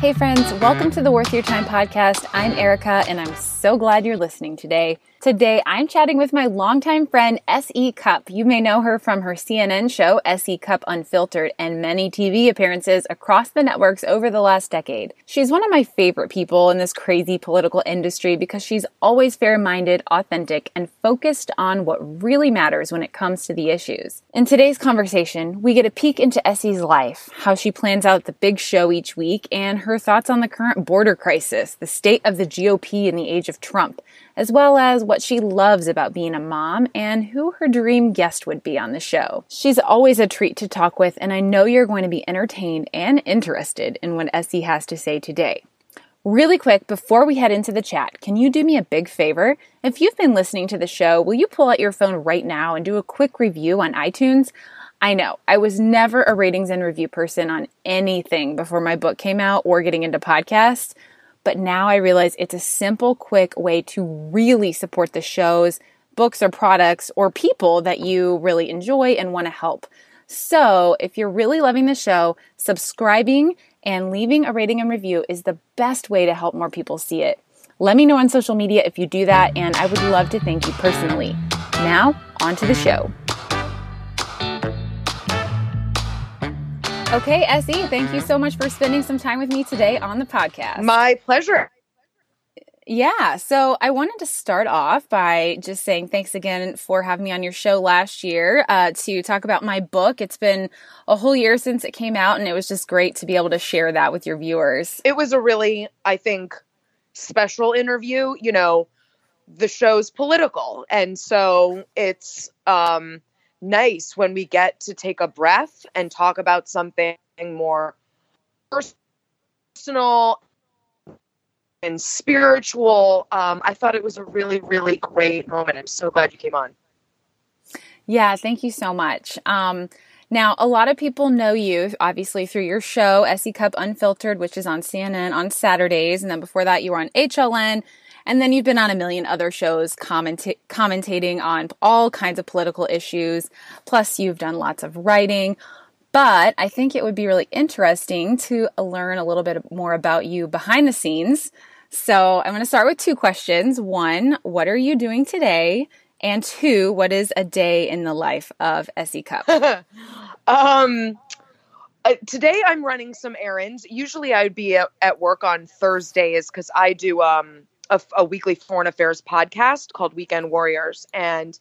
Hey, friends, welcome to the Worth Your Time podcast. I'm Erica, and I'm so glad you're listening today. Today, I'm chatting with my longtime friend, S.E. Cupp. You may know her from her CNN show, S.E. Cupp Unfiltered, and many TV appearances across the networks over the last decade. She's one of my favorite people in this crazy political industry because she's always fair minded, authentic, and focused on what really matters when it comes to the issues. In today's conversation, we get a peek into S.E.'s life, how she plans out the big show each week, and her thoughts on the current border crisis, the state of the GOP in the age of Trump, as well as what she loves about being a mom and who her dream guest would be on the show. She's always a treat to talk with, and I know you're going to be entertained and interested in what S.E. has to say today. Really quick, before we head into the chat, can you do me a big favor? If you've been listening to the show, will you pull out your phone right now and do a quick review on iTunes? I know, I was never a ratings and review person on anything before my book came out or getting into podcasts. But now I realize it's a simple, quick way to really support the shows, books, or products, or people that you really enjoy and want to help. So if you're really loving the show, subscribing and leaving a rating and review is the best way to help more people see it. Let me know on social media if you do that, and I would love to thank you personally. Now, on to the show. Okay, S.E., thank you so much for spending some time with me today on the podcast. My pleasure. Yeah, so I wanted to start off by just saying thanks again for having me on your show last year uh, to talk about my book. It's been a whole year since it came out, and it was just great to be able to share that with your viewers. It was a really, I think, special interview. You know, the show's political, and so it's um, nice when we get to take a breath and talk about something more personal and spiritual. Um, I thought it was a really, really great moment. I'm so glad you came on. Yeah, thank you so much. Um, now, a lot of people know you obviously through your show, SE Cupp Unfiltered, which is on CNN on Saturdays. And then before that, you were on HLN and then you've been on a million other shows commenta- commentating on all kinds of political issues. Plus, you've done lots of writing. But I think it would be really interesting to learn a little bit more about you behind the scenes. So I'm going to start with two questions. One, what are you doing today? And two, what is a day in the life of SE Cupp? um, uh, today I'm running some errands. Usually I'd be at, at work on Thursdays because I do um, a, a weekly foreign affairs podcast called Weekend Warriors, and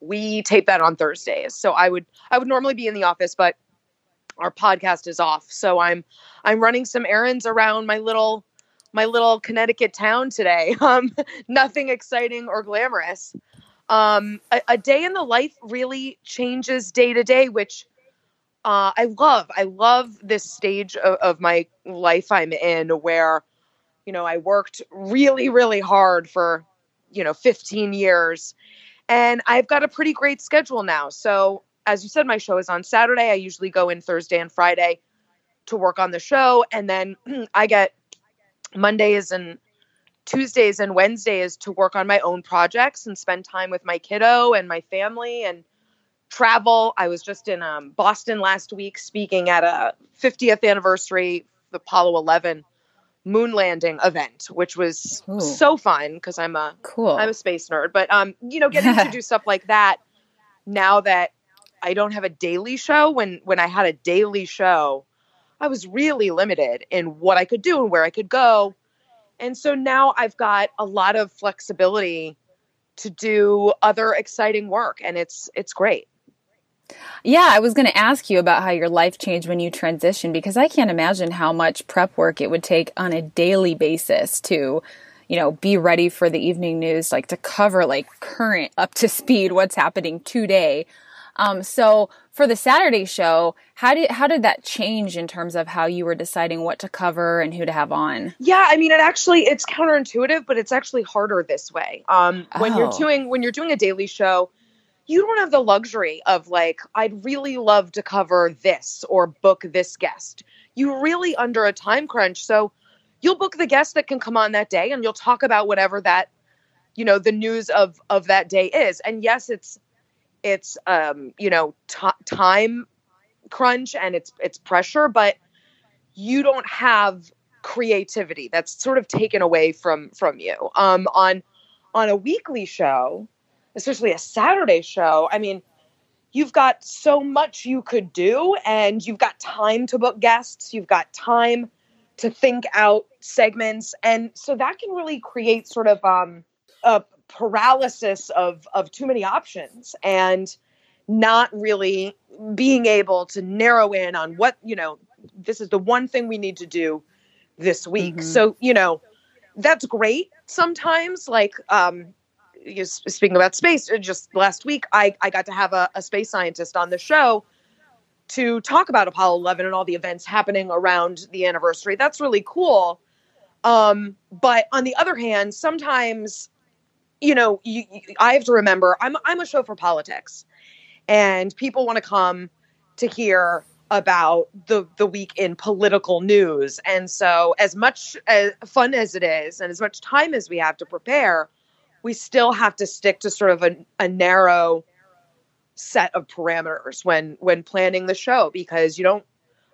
we tape that on Thursdays. So I would I would normally be in the office, but our podcast is off. So I'm I'm running some errands around my little my little Connecticut town today. Um, nothing exciting or glamorous. Um, a, a, day in the life really changes day to day, which uh, I love. I love this stage of, of my life I'm in where you know, I worked really, really hard for, you know, 15 years. And I've got a pretty great schedule now. So, as you said, my show is on Saturday. I usually go in Thursday and Friday to work on the show. And then I get Mondays and Tuesdays and Wednesdays to work on my own projects and spend time with my kiddo and my family and travel. I was just in um, Boston last week speaking at a 50th anniversary the Apollo 11 moon landing event, which was Ooh. so fun because I'm a cool I'm a space nerd. But um, you know, getting to do stuff like that now that I don't have a daily show. When when I had a daily show, I was really limited in what I could do and where I could go. And so now I've got a lot of flexibility to do other exciting work and it's it's great. Yeah, I was going to ask you about how your life changed when you transitioned because I can't imagine how much prep work it would take on a daily basis to, you know, be ready for the evening news, like to cover like current up to speed what's happening today. Um, so for the Saturday show, how did how did that change in terms of how you were deciding what to cover and who to have on? Yeah, I mean, it actually it's counterintuitive, but it's actually harder this way. Um, when you're Oh. doing when you're doing a daily show, you don't have the luxury of like, I'd really love to cover this or book this guest. You're really under a time crunch, so you'll book the guest that can come on that day, and you'll talk about whatever that you know the news of of that day is. And yes, it's it's um you know t- time crunch and it's it's pressure, but you don't have creativity that's sort of taken away from from you um on on a weekly show especially a saturday show. I mean you've got so much you could do and you've got time to book guests. You've got time to think out segments. And so that can really create sort of um a paralysis of of too many options and not really being able to narrow in on what you know this is the one thing we need to do this week. Mhm. so you know that's great sometimes like um you s- speaking about space uh, just last week i i got to have a, a space scientist on the show to talk about apollo 11 and all the events happening around the anniversary. That's really cool. Um but on the other hand sometimes you know you, you, i have to remember i'm i'm a show for politics. And people want to come to hear about the the week in political news. And so as much as fun as it is and as much time as we have to prepare we still have to stick to sort of a, a narrow set of parameters when when planning the show because you don't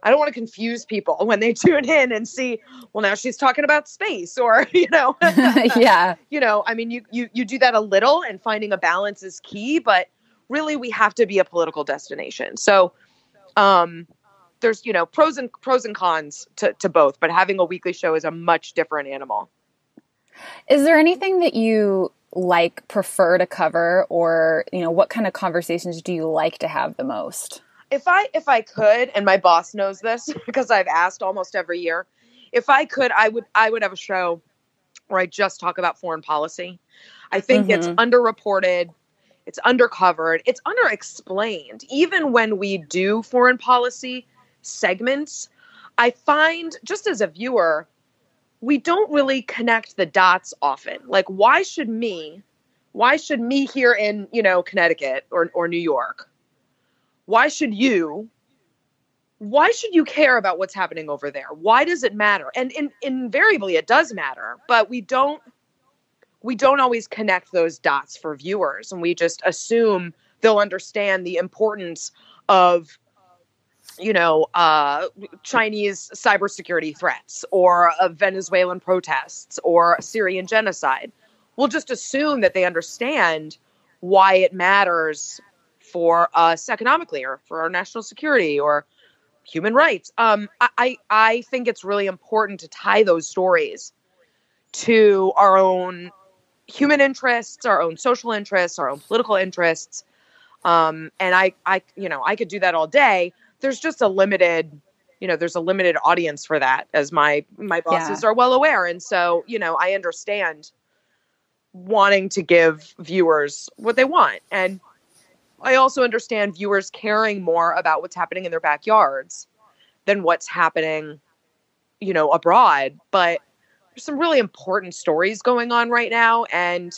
I don't want to confuse people when they tune in and see well now she's talking about space or you know. Yeah. you know i mean you, you you do that a little and finding a balance is key but really we have to be a political destination. So um there's you know pros and pros and cons to, to both but having a weekly show is a much different animal. Is there anything that you like prefer to cover or, you know, what kind of conversations do you like to have the most? if i if i could and my boss knows this because i've asked almost every year if i could i would i would have a show where i just talk about foreign policy i think it's Mhm. underreported it's undercovered it's underexplained even when we do foreign policy segments i find just as a viewer we don't really connect the dots often. Like why should me why should me here in you know connecticut or, or new york why should you why should you care about what's happening over there? Why does it matter? And in, invariably it does matter but we don't we don't always connect those dots for viewers. And we just assume they'll understand the importance of you know uh, chinese cybersecurity threats or uh, venezuelan protests or syrian genocide we'll just assume that they understand why it matters for us economically or for our national security or human rights. Um, I, I think it's really important to tie those stories to our own human interests, our own social interests, our own political interests. Um, and I, I, you know, I could do that all day. There's just a limited, you know, there's a limited audience for that, as my my bosses are well aware. And so, you know, I understand wanting to give viewers what they want, and I also understand viewers caring more about what's happening in their backyards than what's happening, you know, abroad. But there's some really important stories going on right now, and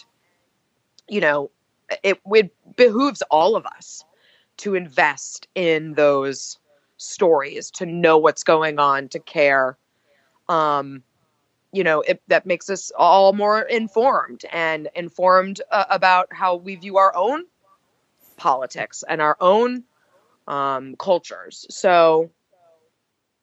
you know, it would behooves all of us to invest in those stories, to know what's going on, to care. Um, you know, it, that makes us all more informed and informed uh, about how we view our own politics and our own um, cultures. So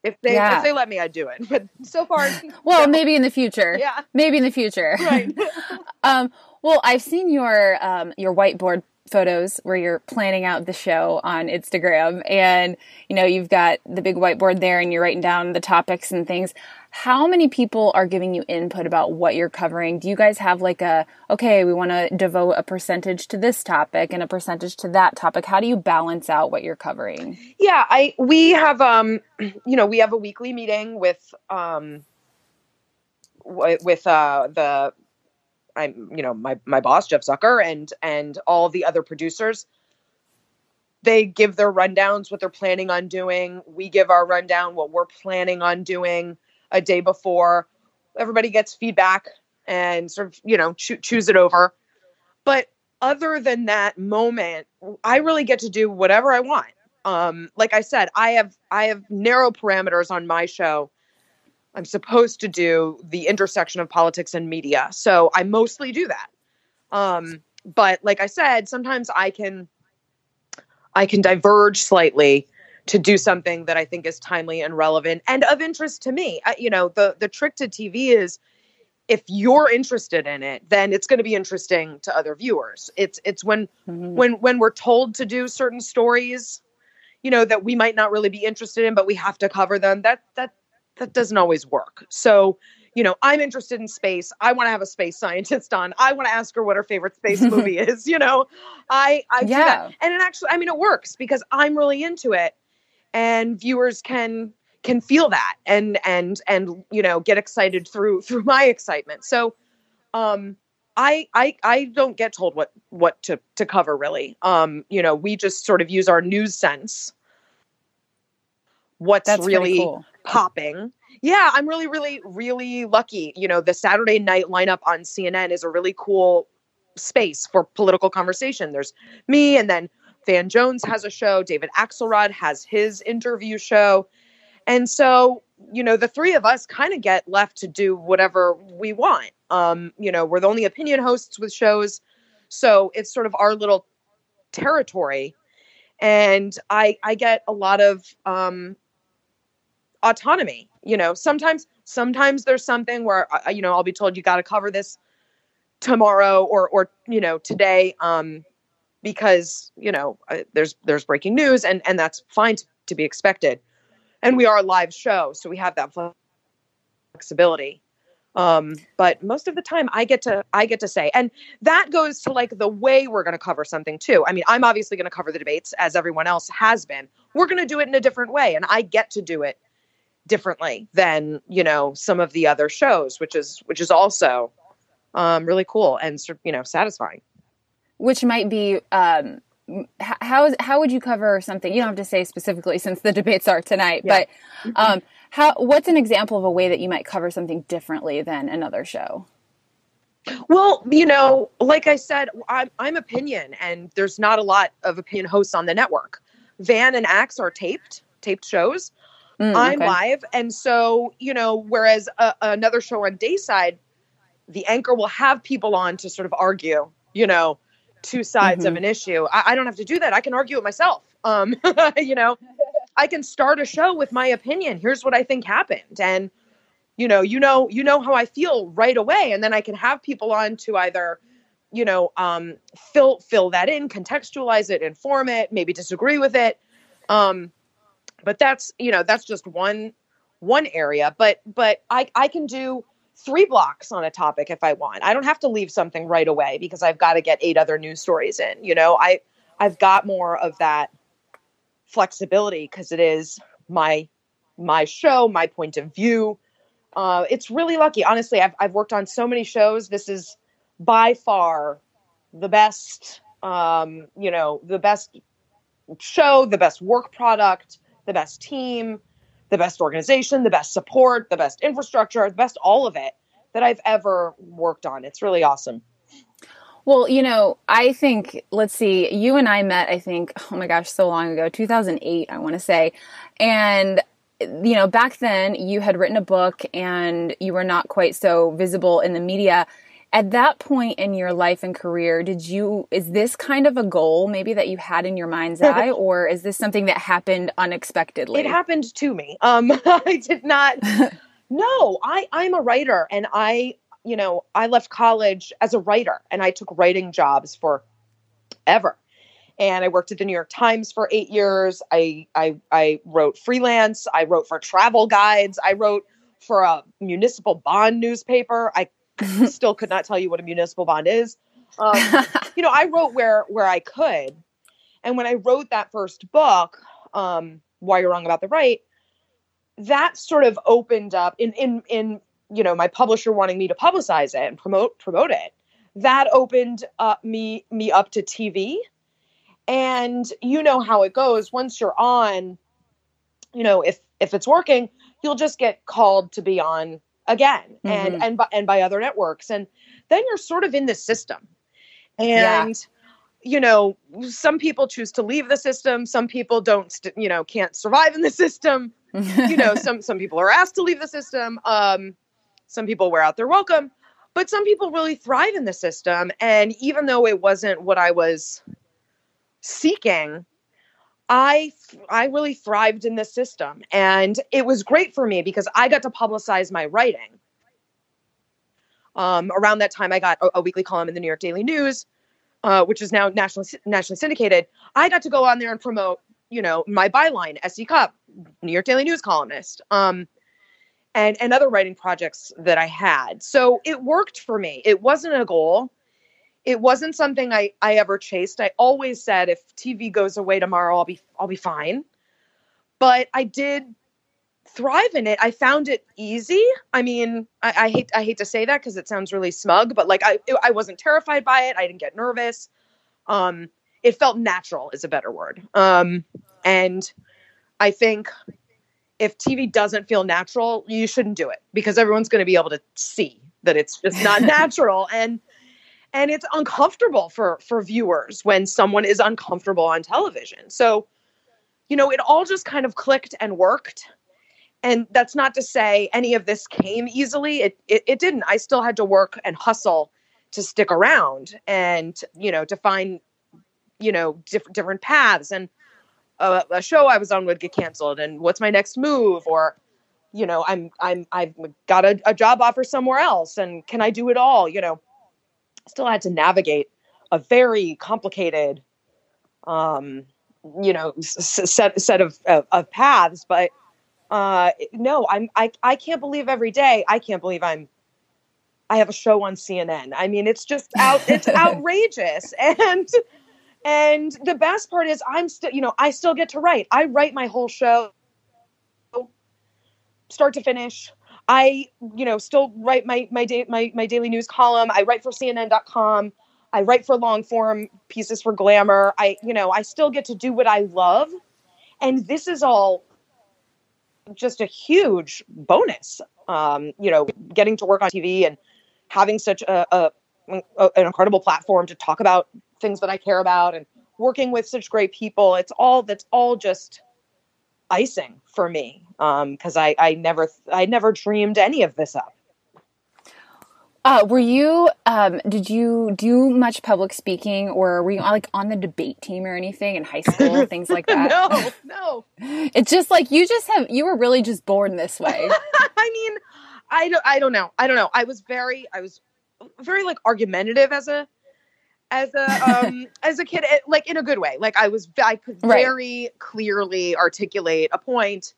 if they Yeah. if they let me, I'd do it. But so far, Well, no. maybe in the future. yeah, Maybe in the future. right. um, well, I've seen your um, your whiteboard photos where you're planning out the show on Instagram, and you know you've got the big whiteboard there, and you're writing down the topics and things. How many people are giving you input about what you're covering? Do you guys have like a okay, we want to devote a percentage to this topic and a percentage to that topic? How do you balance out what you're covering? yeah i we have um you know we have a weekly meeting with um with uh the i'm you know my my boss jeff zucker and and all the other producers they give their rundowns what they're planning on doing. We give our rundown what we're planning on doing a day before. Everybody gets feedback and sort of, you know, cho- choose it over. But other than that moment, I really get to do whatever I want. Um, like I said, I have I have narrow parameters on my show. I'm supposed to do the intersection of politics and media, so I mostly do that. Um, but like I said, sometimes I can I can diverge slightly to do something that I think is timely and relevant and of interest to me. I, you know, the the trick to TV is if you're interested in it, then it's going to be interesting to other viewers. It's it's when mm-hmm. when when we're told to do certain stories, you know, that we might not really be interested in, but we have to cover them. That that that doesn't always work. So, you know, I'm interested in space. I want to have a space scientist on. I want to ask her what her favorite space movie is. You know, I I yeah. do that, and it actually, I mean, it works because I'm really into it, and viewers can can feel that and and and you know get excited through through my excitement so um i i i don't get told what what to to cover really um you know we just sort of use our news sense what's That's really cool. popping yeah i'm really really really lucky you know the saturday night lineup on cnn is a really cool space for political conversation there's me and then van jones has a show david axelrod has his interview show and so, you know, the three of us kind of get left to do whatever we want. Um, you know, we're the only opinion hosts with shows. So it's sort of our little territory. And I I get a lot of um autonomy. You know, sometimes sometimes there's something where uh, you know, I'll be told you got to cover this tomorrow or or you know, today um because, you know, uh, there's there's breaking news and and that's fine to, to be expected and we are a live show, so we have that flexibility. Um, but most of the time I get to I get to say, and that goes to like the way we're going to cover something too. I mean, I'm obviously going to cover the debates as everyone else has been. We're going to do it in a different way, and I get to do it differently than you know some of the other shows, which is which is also um, really cool and you know satisfying. Which might be um, how how would you cover something? You don't have to say specifically since the debates are tonight, yeah. but um, how what's an example of a way that you might cover something differently than another show? Well, you know, like I said, I'm, I'm opinion, and there's not a lot of opinion hosts on the network. Van and Axe are taped, taped shows. Mm, I'm okay. live, and so you know, whereas a, another show on Dayside, the anchor will have people on to sort of argue, you know, two sides mm-hmm. of an issue. I, I, don't have to do that. I can argue it myself. Um, you know, I can start a show with my opinion. Here's what I think happened, and you know, you know, you know how I feel right away, and then I can have people on to either, you know, um, fill fill that in, contextualize it, inform it, maybe disagree with it. Um, but that's you know that's just one one area. But but I I can do three blocks on a topic if I want. I don't have to leave something right away because I've got to get eight other news stories in. You know, I I've got more of that flexibility because it is my my show, my point of view. Uh, it's really lucky, honestly. I've I've worked on so many shows. This is by far the best. Um, you know, the best show, the best work product, the best team the best organization, the best support, the best infrastructure, the best all of it that I've ever worked on. It's really awesome. Well, you know, I think, let's see, you and I met, I think, oh my gosh, so long ago, 2008, I want to say. And, you know, back then you had written a book and you were not quite so visible in the media at that point in your life and career did you is this kind of a goal maybe that you had in your mind's eye or is this something that happened unexpectedly? It happened to me. Um i did not no i i'm a writer and i you know i left college as a writer and i took writing jobs for ever and i worked at the new york times for eight years. I i i wrote freelance. I wrote for travel guides. I wrote for a municipal bond newspaper. I still could not tell you what a municipal bond is. Um, you know, I wrote where where I could, and when I wrote that first book, um, "Why You're Wrong About the Right," that sort of opened up in in in you know my publisher wanting me to publicize it and promote promote it. That opened up me me up to TV, And you know how it goes. Once you're on, you know, if if it's working, you'll just get called to be on again mm-hmm. and and by, and by other networks and then you're sort of in the system. And yeah you know, some people choose to leave the system. Some people don't, st- you know, can't survive in the system. you know, some some people are asked to leave the system. Um, some people wear out their welcome, but some people really thrive in the system. And even though it wasn't what I was seeking, I I really thrived in the system, and it was great for me because I got to publicize my writing. Um, around that time, I got a, a weekly column in the New York Daily News uh, which is now nationally nationally syndicated, I got to go on there and promote, you know, my byline, SE Cupp, New York Daily News columnist, um, and and other writing projects that I had. So it worked for me. It wasn't a goal. It wasn't something I I ever chased. I always said if TV goes away tomorrow, I'll be I'll be fine. But I did thrive in it. I found it easy. I mean, I, I hate I hate to say that because it sounds really smug, but like I I wasn't terrified by it. I didn't get nervous. Um, it felt natural is a better word. Um, and I think if TV doesn't feel natural, you shouldn't do it because everyone's going to be able to see that it's just not natural and and it's uncomfortable for for viewers when someone is uncomfortable on television. So, you know, it all just kind of clicked and worked. And that's not to say any of this came easily. It, it, it didn't. I still had to work and hustle to stick around and you know to find you know different different paths. And a, a, show i was on would get canceled and what's my next move? Or you know i'm i'm i've got a, a job offer somewhere else and can i do it all? You know still had to navigate a very complicated um you know set set of, of, of paths but uh no i'm i i can't believe every day i can't believe i'm i have a show on cnn i mean it's just out it's outrageous. And and the best part is i'm still you know i still get to write. I write my whole show start to finish i you know still write my my day my, my daily news column i write for cnn.com i write for long form pieces for glamour i you know i still get to do what i love and this is all just a huge bonus. Um, you know, getting to work on TV and having such a, a, a, an incredible platform to talk about things that I care about and working with such great people. It's all that's all just icing for me because um, I I never I never dreamed any of this up. Uh, were you, um, did you do much public speaking or were you like on the debate team or anything in high school, things like that? no, no. It's just like you just have, you were really just born this way. I mean, I don't, I don't know. I don't know. I was very, I was very like argumentative as a, as a, um, as a kid, eh, like in a good way. Like I was, I could very clearly articulate a point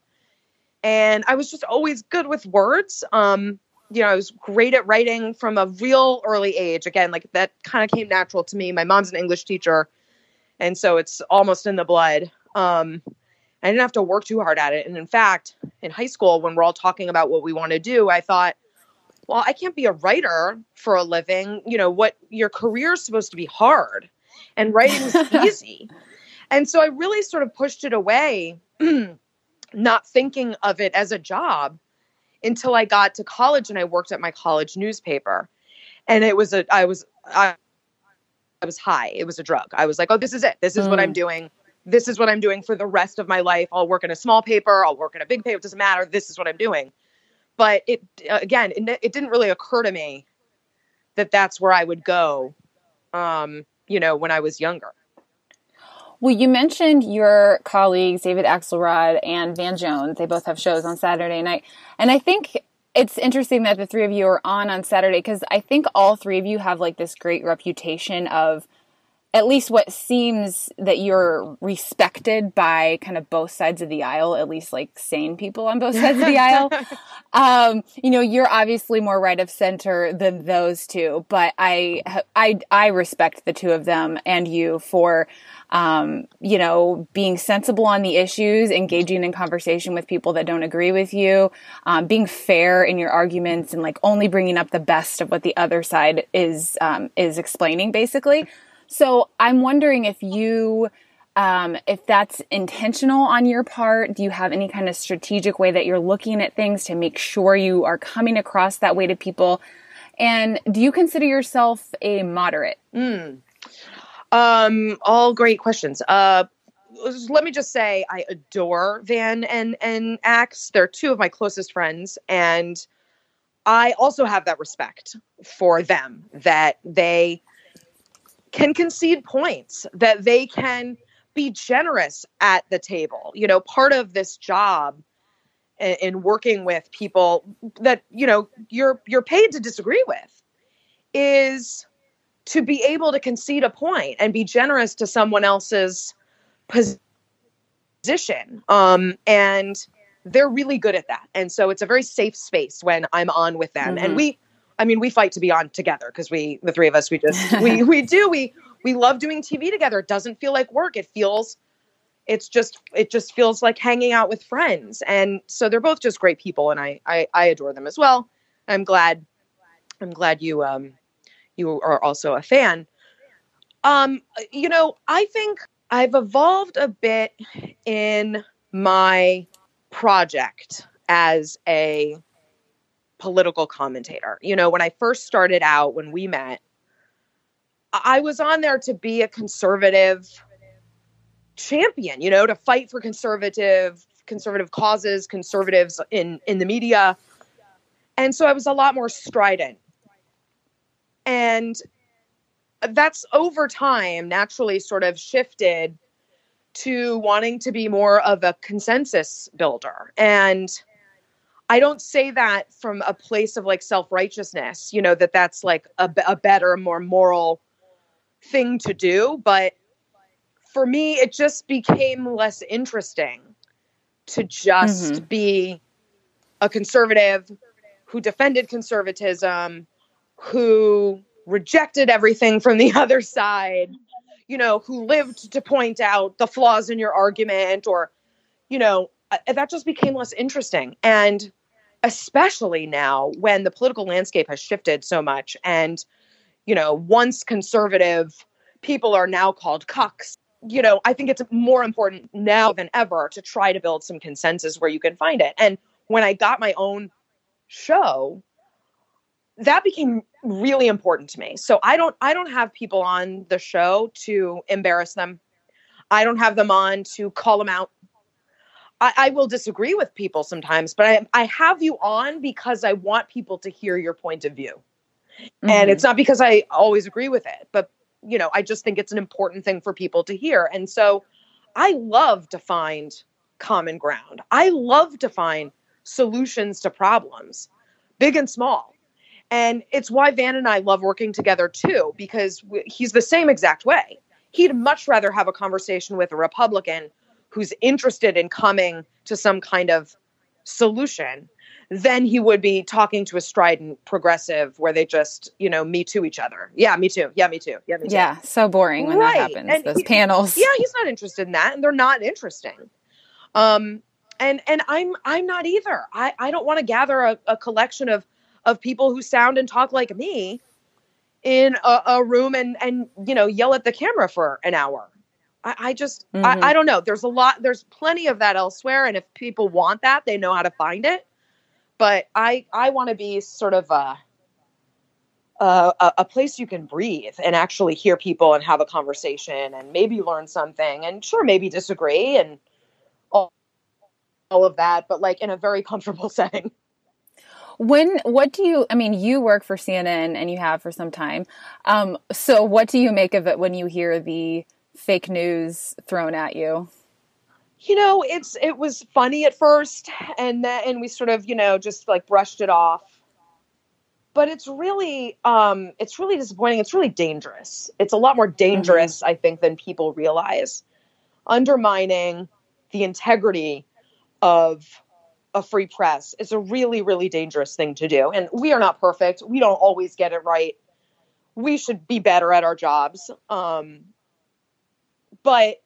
and I was just always good with words. Um, you know, I was great at writing from a real early age. Again, like that kind of came natural to me. My mom's an English teacher, and so it's almost in the blood. Um, I didn't have to work too hard at it. And in fact, in high school, when we're all talking about what we want to do, I thought, well, I can't be a writer for a living. You know, what your career is supposed to be hard, and writing is easy. And so I really sort of pushed it away, not thinking of it as a job until I got to college and I worked at my college newspaper. And it was a, I was, I, I was high. It was a drug. I was like, oh, this is it. This is mm. what I'm mm. doing. This is what I'm doing for the rest of my life. I'll work in a small paper. I'll work in a big paper. It doesn't matter. This is what I'm doing. But it, again, it, it didn't really occur to me that that's where I would go, um, you know, when I was younger. Well, you mentioned your colleagues, David Axelrod and Van Jones. They both have shows on Saturday night. And I think it's interesting that the three of you are on on Saturday because I think all three of you have like this great reputation of at least what seems that you're respected by kind of both sides of the aisle, at least like sane people on both sides of the aisle. Um, you know, you're obviously more right of center than those two, but I, I, I respect the two of them and you for, um, you know, being sensible on the issues, engaging in conversation with people that don't agree with you, um, being fair in your arguments and like only bringing up the best of what the other side is, um, is explaining basically. So I'm wondering if you, um, if that's intentional on your part. Do you have any kind of strategic way that you're looking at things to make sure you are coming across that way to people? And do you consider yourself a moderate? Mm. Um, all great questions. Uh, let me just say I adore Van and and Axe. They're two of my closest friends, and I also have that respect for them that they can concede points, that they can be generous at the table. You know, part of this job in, in working with people that you know you're you're paid to disagree with is to be able to concede a point and be generous to someone else's position. Um, and they're really good at that. And so it's a very safe space when I'm on with them. Mm-hmm. And we, I mean, we fight to be on together because we, the three of us, we just, we, we do, we, we love doing TV together. It doesn't feel like work. It feels, it's just, it just feels like hanging out with friends. And so they're both just great people. And I, I, I adore them as well. I'm glad, I'm glad you, um, you are also a fan. Um, you know, I think I've evolved a bit in my project as a political commentator. You know, when I first started out, when we met, I was on there to be a conservative champion, you know, to fight for conservative conservative causes, conservatives in in the media. And so I was a lot more strident. And that's over time naturally sort of shifted to wanting to be more of a consensus builder. And I don't say that from a place of like self righteousness, you know, that that's like a, a better, more moral thing to do. But for me, it just became less interesting to just mm-hmm. be a conservative who defended conservatism, who rejected everything from the other side, you know, who lived to point out the flaws in your argument or, you know, uh, that just became less interesting. And especially now when the political landscape has shifted so much and, you know, once conservative people are now called cucks. You know, I think it's more important now than ever to try to build some consensus where you can find it. And when I got my own show, that became really important to me. So I don't I don't have people on the show to embarrass them. I don't have them on to call them out. I, I will disagree with people sometimes, but I, I have you on because I want people to hear your point of view. Mm-hmm. And it's not because I always agree with it, but you know, I just think it's an important thing for people to hear. And so I love to find common ground. I love to find solutions to problems, big and small. And it's why Van and I love working together too, because he's the same exact way. He'd much rather have a conversation with a Republican who's interested in coming to some kind of solution than he would be talking to a strident progressive where they just, you know, me too each other. Yeah, me too. Yeah, me too. Yeah, me too. Yeah, so boring when right. that happens. And those he, panels. Yeah, he's not interested in that, and they're not interesting. Um, and and I'm I'm not either. I I don't want to gather a, a collection of of people who sound and talk like me in a, a room and and you know yell at the camera for an hour. I, I just mm-hmm. I, I don't know. There's a lot. There's plenty of that elsewhere, and if people want that, they know how to find it. But I I want to be sort of a, a a place you can breathe and actually hear people and have a conversation and maybe learn something and sure maybe disagree and all, all of that, but like in a very comfortable setting. When what do you? I mean, you work for CNN and you have for some time. Um, so what do you make of it when you hear the fake news thrown at you? You know, it's it was funny at first, and then and we sort of you know just like brushed it off. But it's really um, it's really disappointing. It's really dangerous. It's a lot more dangerous, mm-hmm. I think, than people realize. Undermining the integrity of a free press is a really, really dangerous thing to do. And we are not perfect. We don't always get it right. We should be better at our jobs. Um, but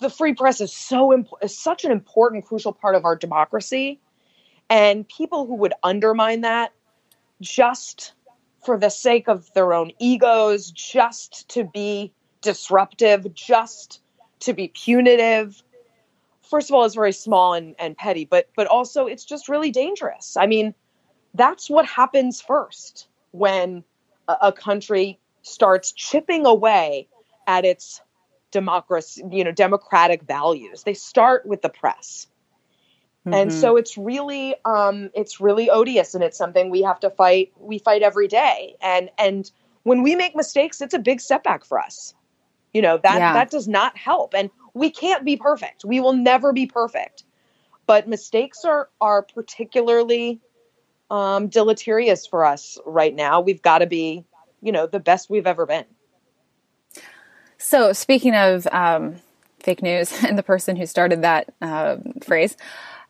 the free press is so is such an important, crucial part of our democracy. And people who would undermine that just for the sake of their own egos, just to be disruptive, just to be punitive. First of all, it's very small and, and petty, but but also it's just really dangerous. I mean, that's what happens first when a, a country starts chipping away at its democracy, you know, democratic values. They start with the press. Mm-hmm. And so it's really um it's really odious and it's something we have to fight we fight every day. And and when we make mistakes, it's a big setback for us. You know, that yeah. that does not help. And we can't be perfect. We will never be perfect. But mistakes are are particularly um, deleterious for us right now. We've got to be, you know, the best we've ever been. So, speaking of um, fake news and the person who started that uh, phrase,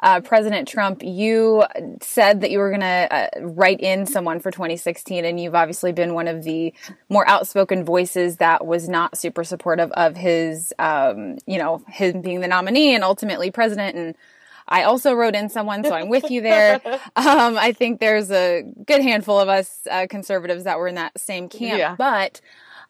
uh, President Trump, you said that you were going to uh, write in someone for 2016, and you've obviously been one of the more outspoken voices that was not super supportive of his, um, you know, him being the nominee and ultimately president. And I also wrote in someone, so I'm with you there. Um, I think there's a good handful of us uh, conservatives that were in that same camp. Yeah. But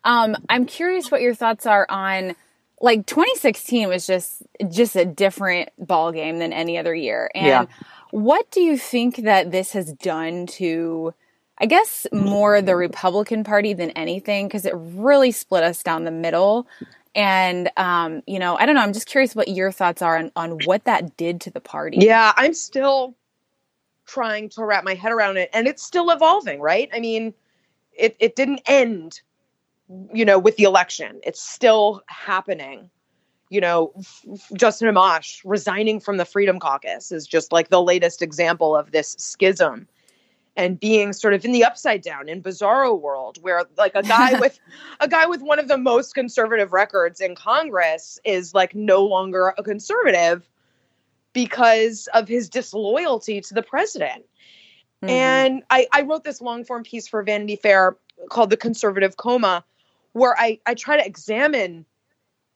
um, I'm curious what your thoughts are on like 2016 was just just a different ball game than any other year. And yeah. what do you think that this has done to I guess more the Republican Party than anything because it really split us down the middle. And um, you know, I don't know. I'm just curious what your thoughts are on on what that did to the party. Yeah, I'm still trying to wrap my head around it, and it's still evolving, right? I mean, it it didn't end, you know, with the election. It's still happening. You know, Justin Amash resigning from the Freedom Caucus is just like the latest example of this schism and being sort of in the upside down in bizarro world where like a guy with a guy with one of the most conservative records in congress is like no longer a conservative because of his disloyalty to the president mm-hmm. and I, I wrote this long form piece for vanity fair called the conservative coma where I, I try to examine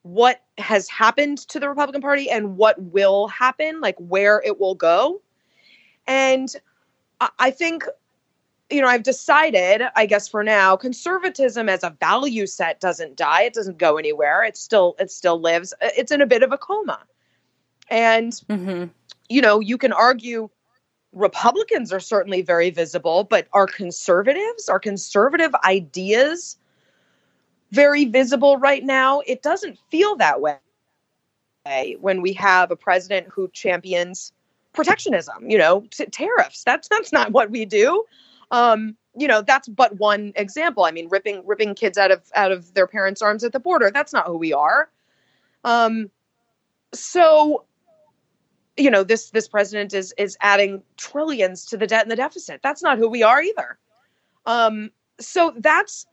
what has happened to the republican party and what will happen like where it will go and I think you know, I've decided, I guess for now, conservatism as a value set doesn't die. It doesn't go anywhere. It still it still lives. It's in a bit of a coma. And mm-hmm. you know, you can argue Republicans are certainly very visible, but are conservatives, are conservative ideas very visible right now? It doesn't feel that way when we have a president who champions protectionism, you know, t- tariffs. That's that's not what we do. Um, you know, that's but one example. I mean, ripping ripping kids out of out of their parents' arms at the border. That's not who we are. Um, so you know this this president is is adding trillions to the debt and the deficit that's not who we are either um so that's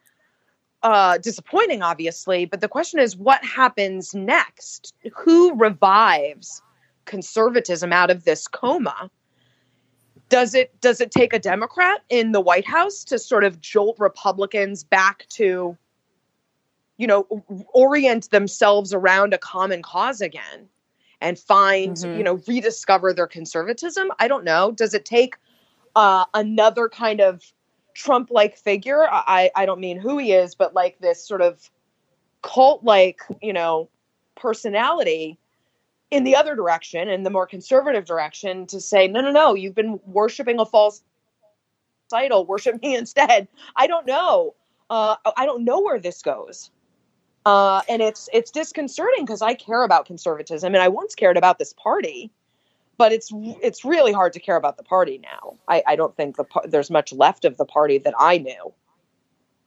uh disappointing obviously but the question is what happens next? Who revives conservatism out of this coma? Does it does it take a democrat in the white house to sort of jolt republicans back to you know orient themselves around a common cause again and find mm-hmm. you know rediscover their conservatism? I don't know. Does it take uh, another kind of trump like figure i i don't mean who he is but like this sort of cult like you know personality in the other direction, in the more conservative direction, to say, no, no, no, you've been worshiping a false idol, worship me instead. I don't know. Uh, I don't know where this goes. Uh, and it's it's disconcerting because I care about conservatism and I once cared about this party, but it's it's really hard to care about the party now. I, I don't think the there's much left of the party that I knew.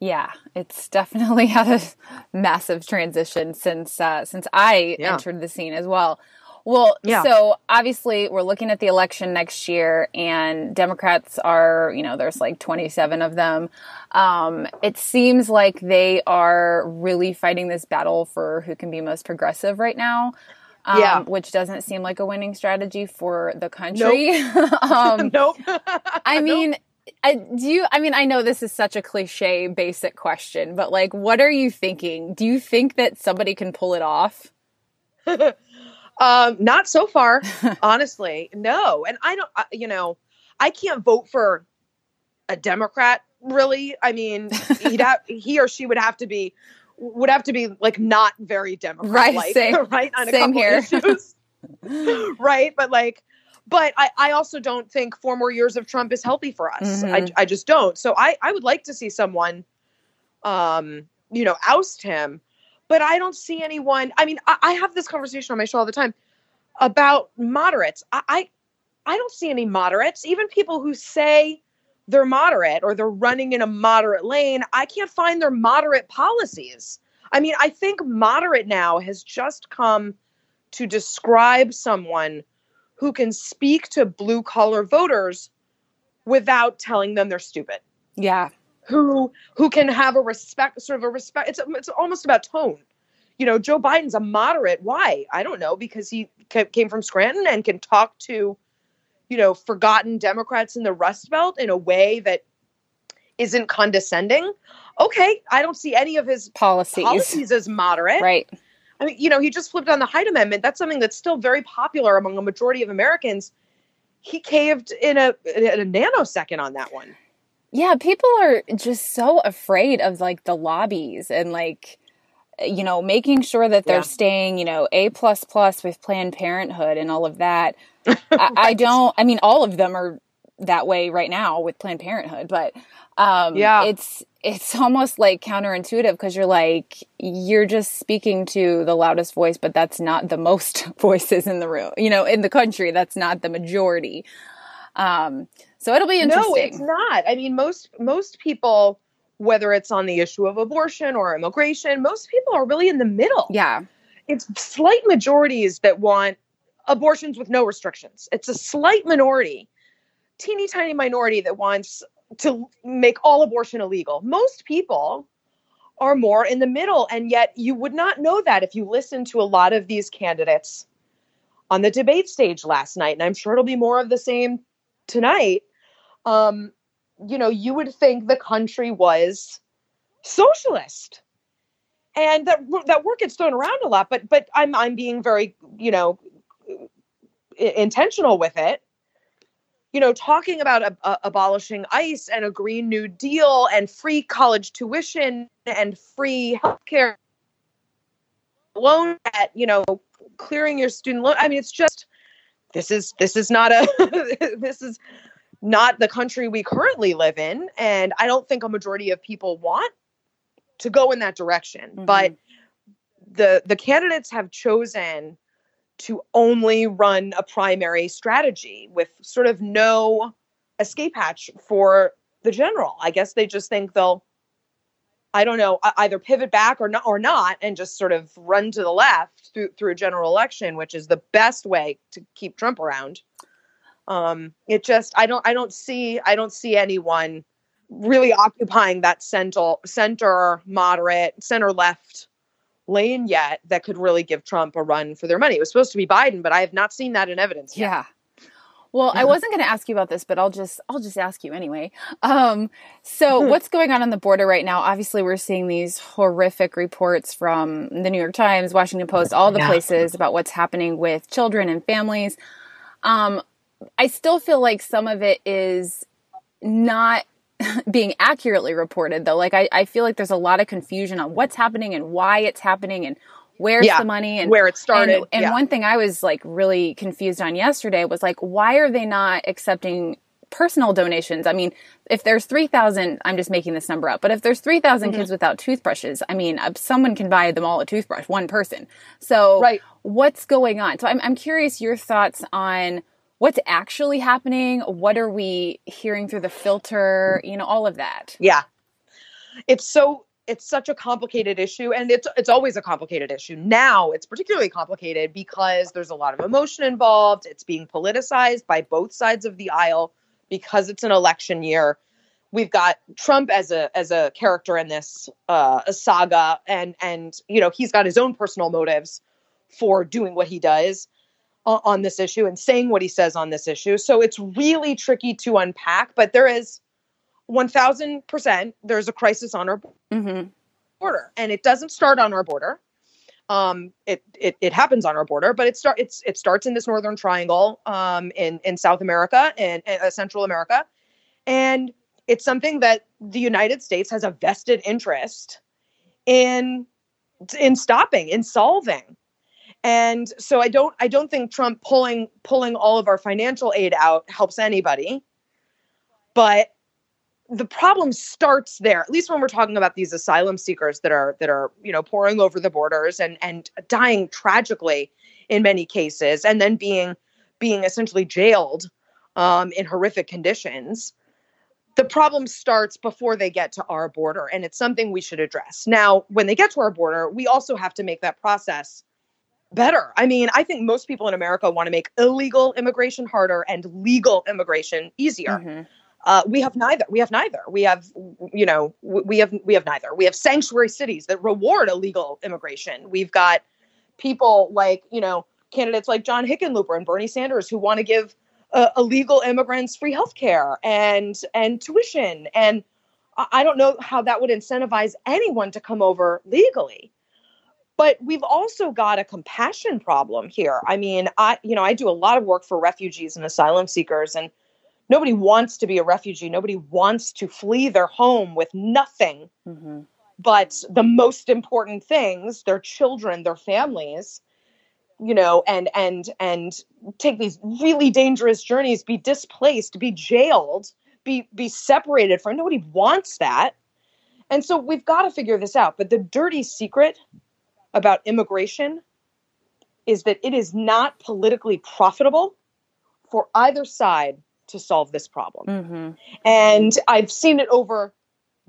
Yeah, it's definitely had a massive transition since uh, since I yeah. entered the scene as well. Well, yeah. so obviously we're looking at the election next year, and Democrats are, you know, there's like 27 of them. Um, it seems like they are really fighting this battle for who can be most progressive right now. Um, yeah. which doesn't seem like a winning strategy for the country. Nope. um, nope. I mean, nope. I, do you? I mean, I know this is such a cliche, basic question, but like, what are you thinking? Do you think that somebody can pull it off? um, not so far, honestly. No, and I don't. you know, I can't vote for a Democrat really. I mean, he'd have, he or she would have to be would have to be like not very Democrat, right? Same, right? On same here. issues, right? But like, but I, I also don't think four more years of Trump is healthy for us. Mhm. I, I just don't. So I, I would like to see someone, um, you know, oust him, but I don't see anyone. I mean, I, I have this conversation on my show all the time about moderates. I, I, I don't see any moderates, even people who say they're moderate or they're running in a moderate lane. I can't find their moderate policies. I mean, I think moderate now has just come to describe someone who can speak to blue collar voters without telling them they're stupid Yeah. who who can have a respect sort of a respect it's it's almost about tone you know joe biden's a moderate why i don't know because he came from scranton and can talk to you know forgotten democrats in the rust belt in a way that isn't condescending okay i don't see any of his Policies. policies as moderate Right. I mean, you know, he just flipped on the Hyde Amendment. That's something that's still very popular among a majority of Americans. He caved in a in a nanosecond on that one. Yeah, people are just so afraid of like the lobbies and like you know making sure that they're Yeah. staying you know a plus plus with Planned Parenthood and all of that. I, I don't. I mean, all of them are that way right now with Planned Parenthood, but um, Yeah. it's it's almost like counterintuitive because you're like you're just speaking to the loudest voice, but that's not the most voices in the room. You know, in the country, that's not the majority. Um, so it'll be interesting. No, it's not. I mean, most most people, whether it's on the issue of abortion or immigration, most people are really in the middle. Yeah. It's slight majorities that want abortions with no restrictions. It's a slight minority, teeny tiny minority that wants to make all abortion illegal. Most people are more in the middle, and yet you would not know that if you listen to a lot of these candidates on the debate stage last night, and I'm sure it'll be more of the same tonight. Um, you know, you would think the country was socialist, and that that word gets thrown around a lot. But but I'm I'm being very you know intentional with it. You know, talking about ab- uh, abolishing ICE and a Green New Deal and free college tuition and free healthcare loan at you know clearing your student loan. I mean, it's just this is this is not a this is not the country we currently live in, and I don't think a majority of people want to go in that direction. Mm-hmm. But the the candidates have chosen to only run a primary strategy with sort of no escape hatch for the general. I guess they just think they'll I don't know, either pivot back or not or not and just sort of run to the left through through a general election, which is the best way to keep Trump around. Um it just I don't I don't see I don't see anyone really occupying that center center moderate center left lane yet that could really give Trump a run for their money. It was supposed to be Biden, but I have not seen that in evidence yet. Yeah. Well, I wasn't going to ask you about this, but I'll just I'll just ask you anyway. Um, so what's going on on the border right now? Obviously, we're seeing these horrific reports from the New York Times, Washington Post, all the Yeah. places about what's happening with children and families. Um, I still feel like some of it is not being accurately reported, though. Like I, I feel like there's a lot of confusion on what's happening and why it's happening and where's Yeah, the money and Where it started. and, and yeah. one thing I was like really confused on yesterday was like, why are they not accepting personal donations? I mean, if there's 3,000, I'm just making this number up, but if there's 3,000 Mm-hmm. kids without toothbrushes, I mean, uh, someone can buy them all a toothbrush, one person. So Right. what's going on? So I'm, I'm curious your thoughts on what's actually happening. What are we hearing through the filter? You know, all of that. Yeah. It's so it's such a complicated issue and it's it's always a complicated issue. Now it's particularly complicated because there's a lot of emotion involved. It's being politicized by both sides of the aisle because it's an election year. We've got Trump as a as a character in this uh saga and and you know, he's got his own personal motives for doing what he does on this issue and saying what he says on this issue. So it's really tricky to unpack, but there is 1000% there's a crisis on our Mm-hmm. border and it doesn't start on our border um it it, it happens on our border but it start it's it starts in this northern triangle um in in south america and uh, central america and it's something that the United States has a vested interest in in stopping, in solving. And so I don't I don't think Trump pulling pulling all of our financial aid out helps anybody. But the problem starts there at least when we're talking about these asylum seekers that are that are you know pouring over the borders and and dying tragically in many cases and then being being essentially jailed um, in horrific conditions the problem starts before they get to our border and it's something we should address now when they get to our border we also have to make that process better. I mean i think most people in america want to make illegal immigration harder and legal immigration easier. Mm-hmm. uh, we have neither. We have neither. We have you know we have we have neither. We have sanctuary cities that reward illegal immigration. We've got people like you know candidates like john hickenlooper and bernie sanders who want to give uh, illegal immigrants free health care and and tuition. And i don't know how that would incentivize anyone to come over legally but we've also got a compassion problem here. I mean i you know i do a lot of work for refugees and asylum seekers and nobody wants to be a refugee. Nobody wants to flee their home with nothing mm-hmm. but the most important things their children their families you know and and and take these really dangerous journeys be displaced be jailed be be separated from nobody wants that. And so we've got to figure this out. But the dirty secret about immigration is that it is not politically profitable for either side to solve this problem mm-hmm. and i've seen it over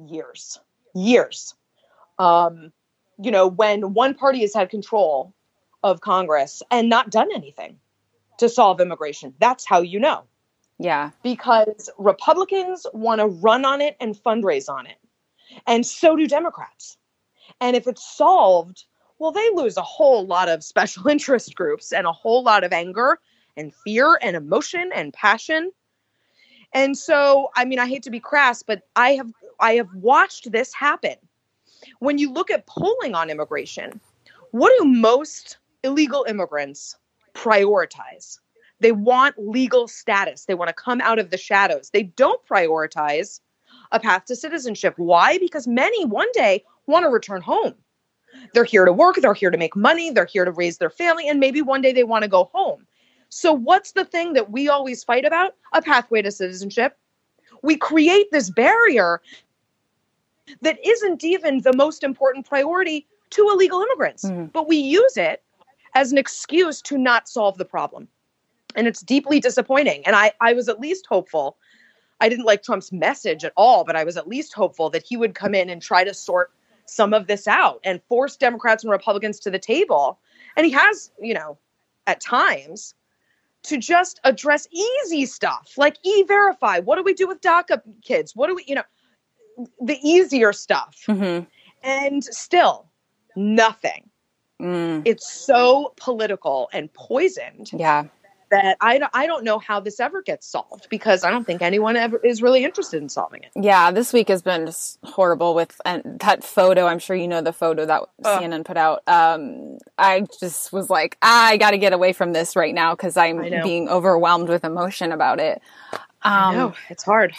years years um, you know when one party has had control of Congress and not done anything to solve immigration. That's how you know. Yeah. Because Republicans want to run on it and fundraise on it. And so do Democrats. And if it's solved, well, they lose a whole lot of special interest groups and a whole lot of anger and fear and emotion and passion. And so, I mean, I hate to be crass, but I have I have watched this happen. When you look at polling on immigration, what do most illegal immigrants prioritize. They want legal status. They want to come out of the shadows. They don't prioritize a path to citizenship. Why? Because many one day want to return home. They're here to work, they're here to make money, they're here to raise their family, and maybe one day they want to go home. So, what's the thing that we always fight about? A pathway to citizenship. We create this barrier that isn't even the most important priority to illegal immigrants, mm-hmm. but we use it as an excuse to not solve the problem. And it's deeply disappointing. And I, I was at least hopeful. I didn't like Trump's message at all, but I was at least hopeful that he would come in and try to sort some of this out and force Democrats and Republicans to the table. And he has, you know, at times to just address easy stuff like e verify. What do we do with DACA kids? What do we, you know, the easier stuff. Mm-hmm. And still, nothing. Mm. It's so political and poisoned. Yeah. That I, I don't know how this ever gets solved because I don't think anyone ever is really interested in solving it. Yeah, this week has been just horrible with and that photo. I'm sure you know the photo that uh. CNN put out. Um, I just was like, I got to get away from this right now because I'm being overwhelmed with emotion about it. Um, I know it's hard.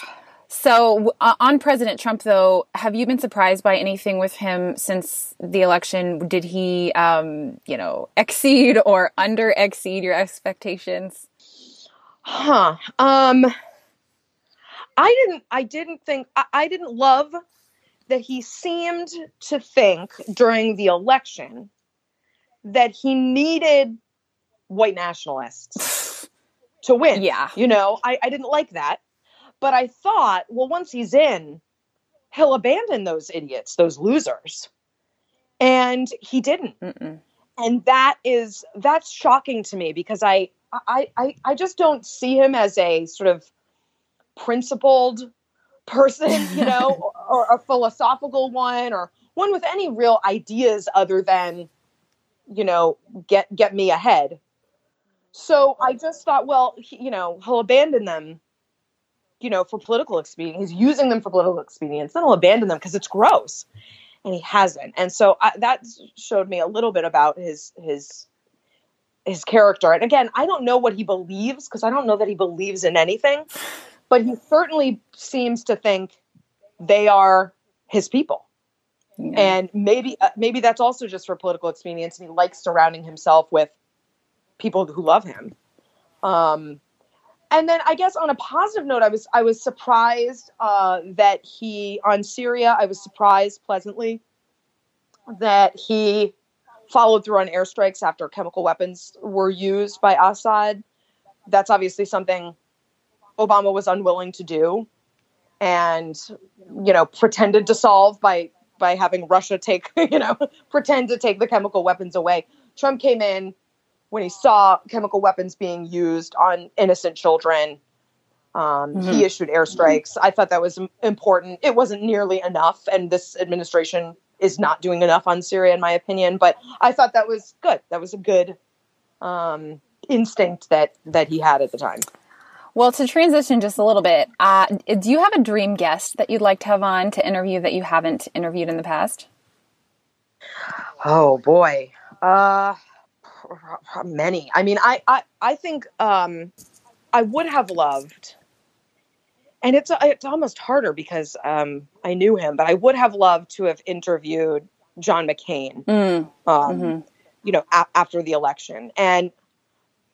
So, uh, on President Trump, though, have you been surprised by anything with him since the election? Did he, um, you know, exceed or under exceed your expectations? Huh. Um, I didn't. I didn't think. I, I didn't love that he seemed to think during the election that he needed white nationalists to win. Yeah. You know, I, I didn't like that. But I thought, well, once he's in, he'll abandon those idiots, those losers. And he didn't. Mm-mm. And that is that's shocking to me because I, I I I just don't see him as a sort of principled person, you know, or, or a philosophical one or one with any real ideas other than you know get get me ahead so i just thought well he, you know he'll abandon them you know, for political expedience. He's using them for political expedience. Then he'll abandon them because it's gross, and he hasn't. And so I, that showed me a little bit about his his his character. And again, I don't know what he believes because I don't know that he believes in anything. but he certainly seems to think they are his people. Yeah. And maybe uh, maybe that's also just for political expedience, and he likes surrounding himself with people who love him. Um, and then I guess on a positive note, I was I was surprised uh, that he on Syria. I was surprised pleasantly that he followed through on airstrikes after chemical weapons were used by Assad. That's obviously something Obama was unwilling to do, and you know pretended to solve by by having Russia take you know pretend to take the chemical weapons away. Trump came in when he saw chemical weapons being used on innocent children. Um, mm-hmm. He issued airstrikes. I thought that was important. It wasn't nearly enough, and this administration is not doing enough on Syria, in my opinion. But I thought that was good. That was a good um, instinct that that he had at the time. Well, to transition just a little bit, uh, do you have a dream guest that you'd like to have on to interview that you haven't interviewed in the past? Oh boy. Uh, many. I mean, I I I think um, I would have loved, and it's it's almost harder because um, I knew him, but I would have loved to have interviewed John McCain. Mm. Um, mm-hmm. You know, a- after the election, and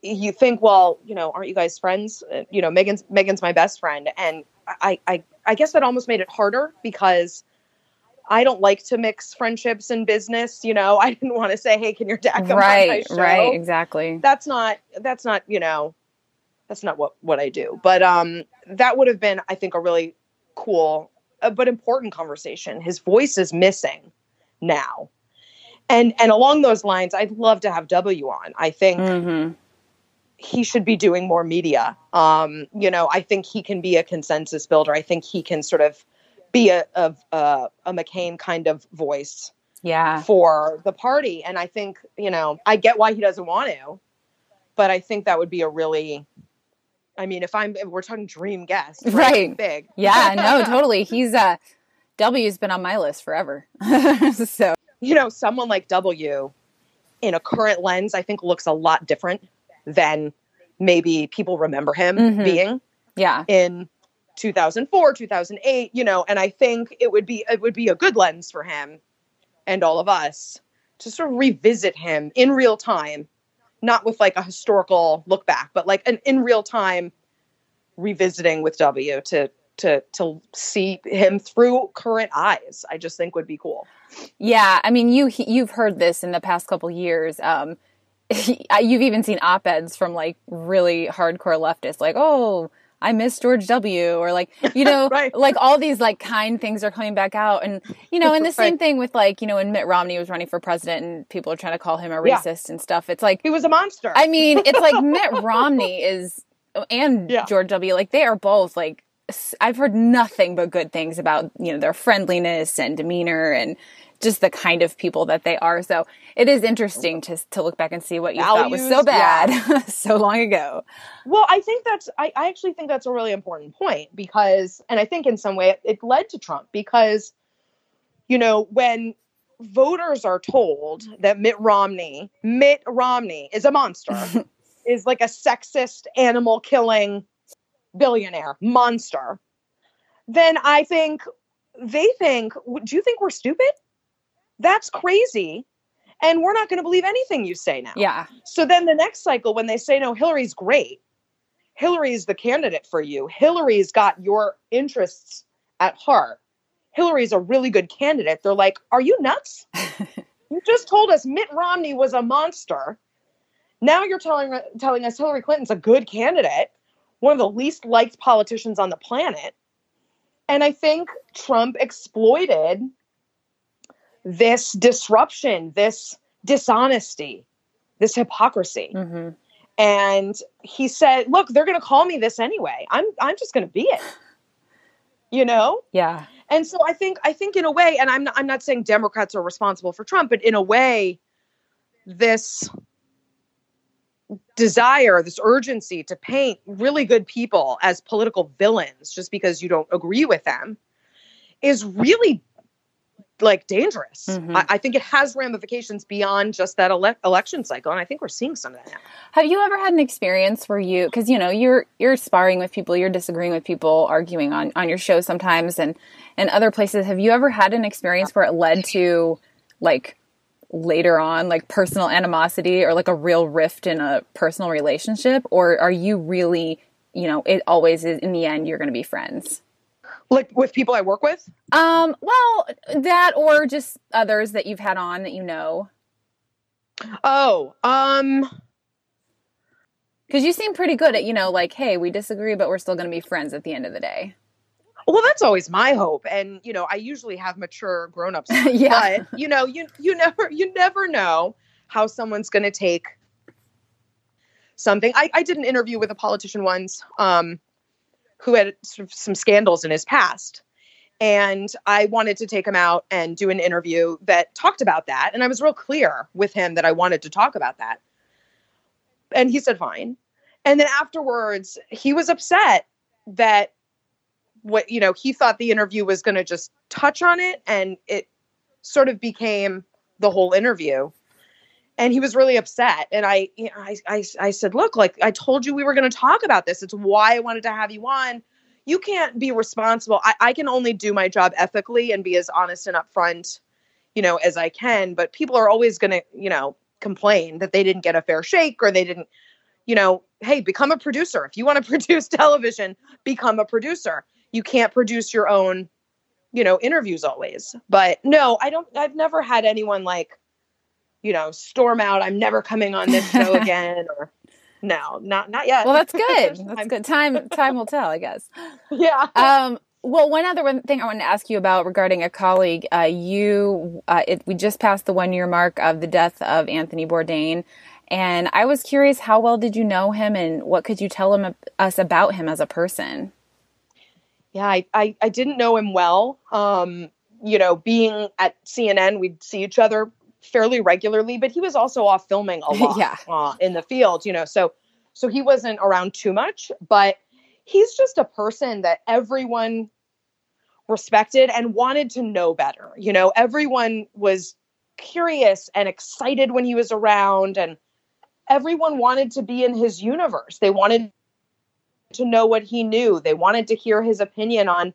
you think, well, you know, aren't you guys friends? Uh, you know, Meghan's Meghan's my best friend, and I I I guess that almost made it harder because I don't like to mix friendships and business. You know, I didn't want to say, "Hey, can your dad come right, on my show?" Right, exactly. That's not. That's not. You know, that's not what what I do. But um, that would have been, I think, a really cool uh, but important conversation. His voice is missing now, and and along those lines, I'd love to have W on. I think. Mm-hmm. He should be doing more media. Um, you know, I think he can be a consensus builder. I think he can sort of be a a, a, a McCain kind of voice yeah. for the party. And i think you know i get why he doesn't want to but i think that would be a really i mean if i'm if we're talking dream guest right, right. big. Yeah no totally. He's uh w's been on my list forever. So. You know someone like w in a current lens i think looks a lot different than maybe people remember him mm-hmm. being yeah. in 2004 2008 you know and i think it would be it would be a good lens for him and all of us to sort of revisit him in real time not with like a historical look back but like an in real time revisiting with w to to to see him through current eyes i just think would be cool. Yeah i mean you you've heard this in the past couple years um you've even seen op-eds from like really hardcore leftists like oh I miss George W. or like, you know, right. like all these like kind things are coming back out. And, you know, and the same right. thing with like, you know, when Mitt Romney was running for president and people are trying to call him a racist yeah. and stuff. It's like he was a monster. I mean, it's like Mitt Romney is and yeah. George W. Like they are both like I've heard nothing but good things about, you know, their friendliness and demeanor and just the kind of people that they are. So it is interesting to to look back and see what you Values, thought was so bad yeah. so long ago. Well, I think that's I, I actually think that's a really important point because and I think in some way it, it led to Trump because you know when voters are told that Mitt Romney, Mitt Romney is a monster, is like a sexist animal killing billionaire monster, then I think they think, do you think we're stupid? That's crazy. And we're not going to believe anything you say now. Yeah. So then the next cycle, when they say, no, Hillary's great, Hillary's the candidate for you, Hillary's got your interests at heart, Hillary's a really good candidate, they're like, are you nuts? you just told us Mitt Romney was a monster. Now you're telling telling us Hillary Clinton's a good candidate, one of the least liked politicians on the planet. And I think Trump exploited this disruption, this dishonesty, this hypocrisy. Mm-hmm. And he said, "Look, they're going to call me this anyway. I'm I'm just going to be it." You know? Yeah. And so I think I think in a way, and I'm not, I'm not saying Democrats are responsible for Trump, but in a way, this desire, this urgency to paint really good people as political villains just because you don't agree with them is really like dangerous. Mm-hmm. I, I, think it has ramifications beyond just that ele- election cycle, and I think we're seeing some of that now. Have you ever had an experience where you, because you know you're you're sparring with people, you're disagreeing with people, arguing on on your show sometimes, and and other places. Have you ever had an experience where it led to like later on like personal animosity or like a real rift in a personal relationship, or are you really, you know, it always is in the end you're going to be friends? Like with people I work with? Um, well, that or just others that you've had on that you know. Oh, um cuz you seem pretty good at, you know, like hey, we disagree but we're still going to be friends at the end of the day. Well, that's always my hope and you know, I usually have mature grown-ups. yeah. But, you know, you you never you never know how someone's going to take something. I, I did an interview with a politician once um, who had sort of some scandals in his past. And I wanted to take him out and do an interview that talked about that. And I was real clear with him that I wanted to talk about that. And he said, fine. And then afterwards, he was upset that what, you know, he thought the interview was going to just touch on it. And it sort of became the whole interview and he was really upset. And I, you know, I, I i said look like i told you we were going to talk about this. It's why i wanted to have you on. You can't be responsible. I, I can only do my job ethically and be as honest and upfront you know as i can. But people are always going to you know complain that they didn't get a fair shake or they didn't you know hey become a producer. If you want to produce television become a producer. You can't produce your own you know interviews always. But no i don't i've never had anyone like you know, storm out, I'm never coming on this show again or no, not not yet. Well, that's good. That's good. Time time will tell, I guess. Yeah. Um well, one other one thing I wanted to ask you about regarding a colleague, uh, you, uh, it, we just passed the one year mark of the death of Anthony Bourdain, and I was curious, how well did you know him, and what could you tell him us about him as a person? Yeah, I, I, I didn't know him well. Um, you know, being at CNN, we'd see each other fairly regularly, but he was also off filming a lot yeah. uh, in the field, you know. So so he wasn't around too much, but he's just a person that everyone respected and wanted to know better. You know, everyone was curious and excited when he was around and everyone wanted to be in his universe. They wanted to know what he knew. They wanted to hear his opinion on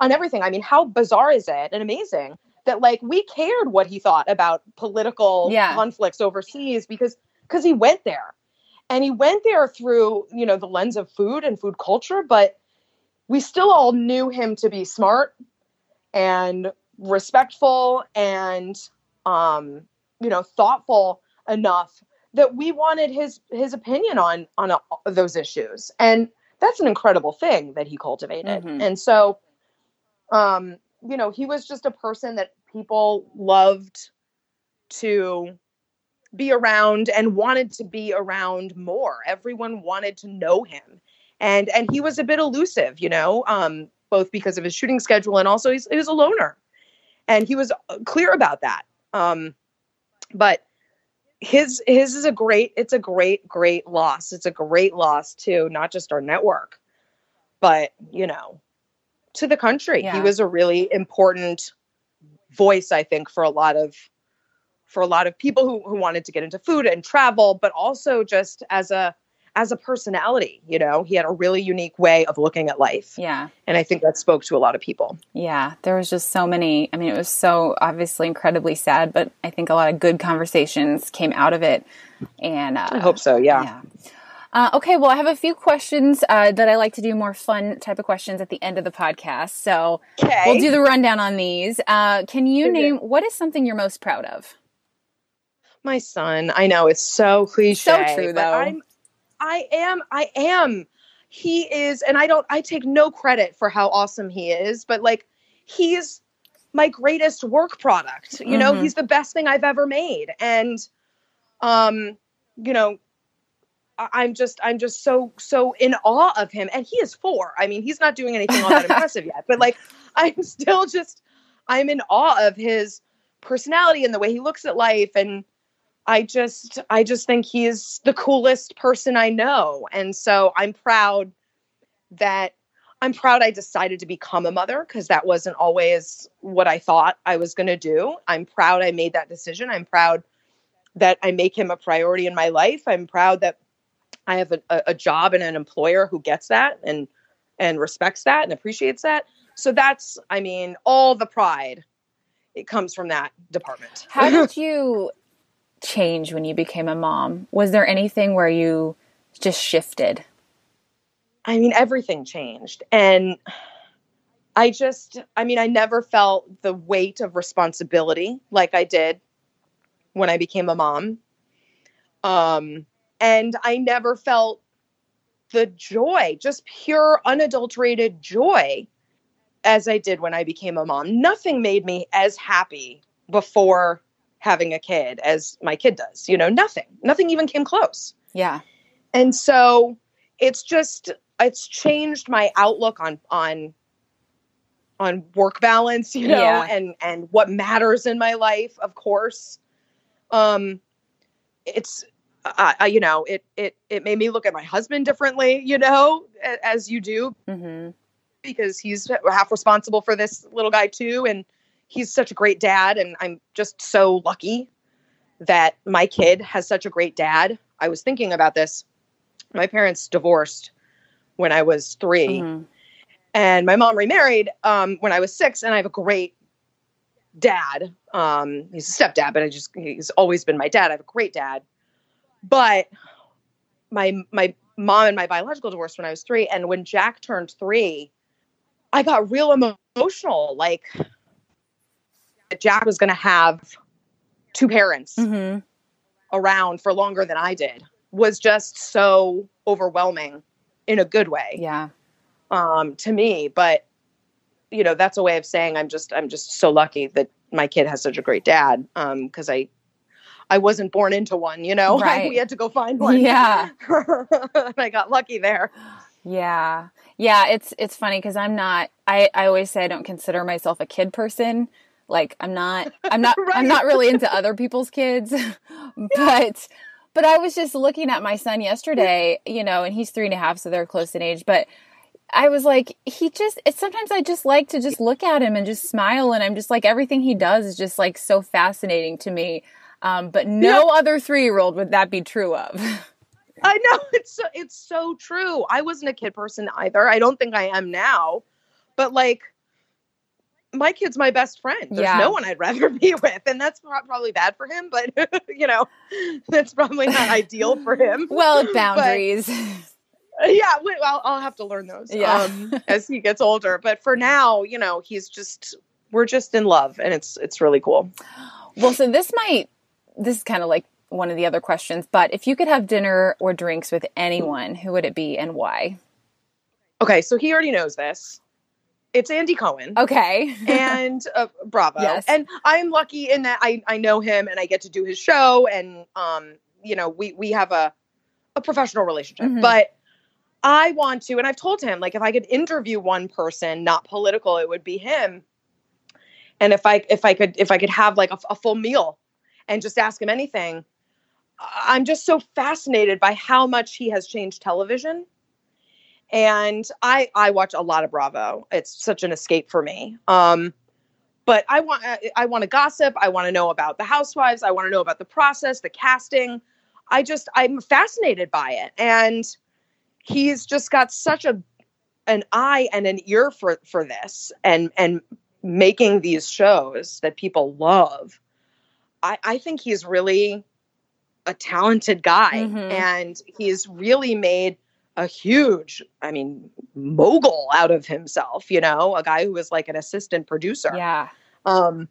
on everything. I mean, how bizarre is it and amazing that like we cared what he thought about political yeah. conflicts overseas because because he went there and he went there through you know the lens of food and food culture but we still all knew him to be smart and respectful and um you know thoughtful enough that we wanted his his opinion on on a, those issues and that's an incredible thing that he cultivated mm-hmm. and so um you know, he was just a person that people loved to be around and wanted to be around more. Everyone wanted to know him. And and he was a bit elusive, you know, um, both because of his shooting schedule and also he's, he was a loner. And he was uh, clear about that. Um, but his his is a great it's a great great loss. It's a great loss to not just our network, but you know, to the country. Yeah. He was a really important voice, I think, for a lot of for a lot of people who, who wanted to get into food and travel, but also just as a as a personality, you know, he had a really unique way of looking at life. Yeah. And I think that spoke to a lot of people. Yeah. There was just so many, I mean, it was so obviously incredibly sad, but I think a lot of good conversations came out of it. And uh, I hope so. Yeah. yeah. Uh, okay, well, I have a few questions uh, that I like to do more fun type of questions at the end of the podcast. So okay. we'll do the rundown on these. Uh, can you name what is something you're most proud of? My son. I know it's so cliche. So true, though. I'm, I am. I am. He is, and I don't. I take no credit for how awesome he is, but like, he's my greatest work product. You mm-hmm. know, he's the best thing I've ever made, and um, you know, I'm just I'm just so so in awe of him and he is 4. I mean, he's not doing anything all that impressive yet, but like I'm still just I'm in awe of his personality and the way he looks at life and I just I just think he is the coolest person I know. And so I'm proud that I'm proud I decided to become a mother because that wasn't always what I thought I was going to do. I'm proud I made that decision. I'm proud that I make him a priority in my life. I'm proud that I have a, a job and an employer who gets that and and respects that and appreciates that. So that's, I mean, all the pride it comes from that department. How did you change when you became a mom? Was there anything where you just shifted? I mean, everything changed. And I just, I mean, I never felt the weight of responsibility like I did when I became a mom. Um, and I never felt the joy, just pure, unadulterated joy, as I did when I became a mom. Nothing made me as happy before having a kid as my kid does. You know, nothing. Nothing even came close. Yeah. And so it's just it's changed my outlook on on on work balance, you know, yeah. and and what matters in my life, of course. Um it's uh, you know, it it it made me look at my husband differently, you know, as you do, mm-hmm. because he's half responsible for this little guy too, and he's such a great dad, and I'm just so lucky that my kid has such a great dad. I was thinking about this. My parents divorced when I was 3 mm-hmm. and my mom remarried um, when I was six, and I have a great dad. Um, he's a stepdad, but I just he's always been my dad. I have a great dad but my my mom and my biological divorced when I was three, and when Jack turned three, I got real emotional. Like Jack was going to have two parents mm-hmm. around for longer than I did was just so overwhelming in a good way. Yeah. Um, to me, but you know, that's a way of saying I'm just I'm just so lucky that my kid has such a great dad. Um, because I I wasn't born into one, you know. Right. we had to go find one. Yeah. I got lucky there. Yeah. Yeah, it's it's funny cuz I'm not I I always say I don't consider myself a kid person. Like I'm not I'm not right. I'm not really into other people's kids. but but I was just looking at my son yesterday, you know, and he's three and a half, so they're close in age. But I was like, he just, it's sometimes I just like to just look at him and just smile. And I'm just like, everything he does is just like so fascinating to me. Um, but no yeah. other three year old would that be true of. I know it's so, it's so true. I wasn't a kid person either. I don't think I am now, but like my kid's my best friend. There's yeah. no one I'd rather be with, and that's probably bad for him. But you know, that's probably not ideal for him. Well, boundaries. But, yeah, well, I'll have to learn those yeah. um, as he gets older. But for now, you know, he's just we're just in love, and it's it's really cool. Well, so this might this is kind of like one of the other questions, but if you could have dinner or drinks with anyone, who would it be and why? Okay, so he already knows this. It's Andy Cohen. Okay. and uh, Bravo. Yes. And I'm lucky in that I, I know him and I get to do his show and um you know we we have a a professional relationship. Mm-hmm. But I want to and I've told him like if I could interview one person, not political, it would be him. And if I if I could if I could have like a, a full meal and just ask him anything. I'm just so fascinated by how much he has changed television. And I I watch a lot of Bravo. It's such an escape for me. Um, but I want I want to gossip. I want to know about the housewives. I want to know about the process, the casting. I just I'm fascinated by it. And he's just got such a an eye and an ear for for this and and making these shows that people love I, I think he's really a talented guy mm-hmm. and he's really made a huge, I mean, mogul out of himself, you know, a guy who was like an assistant producer. Yeah. Um,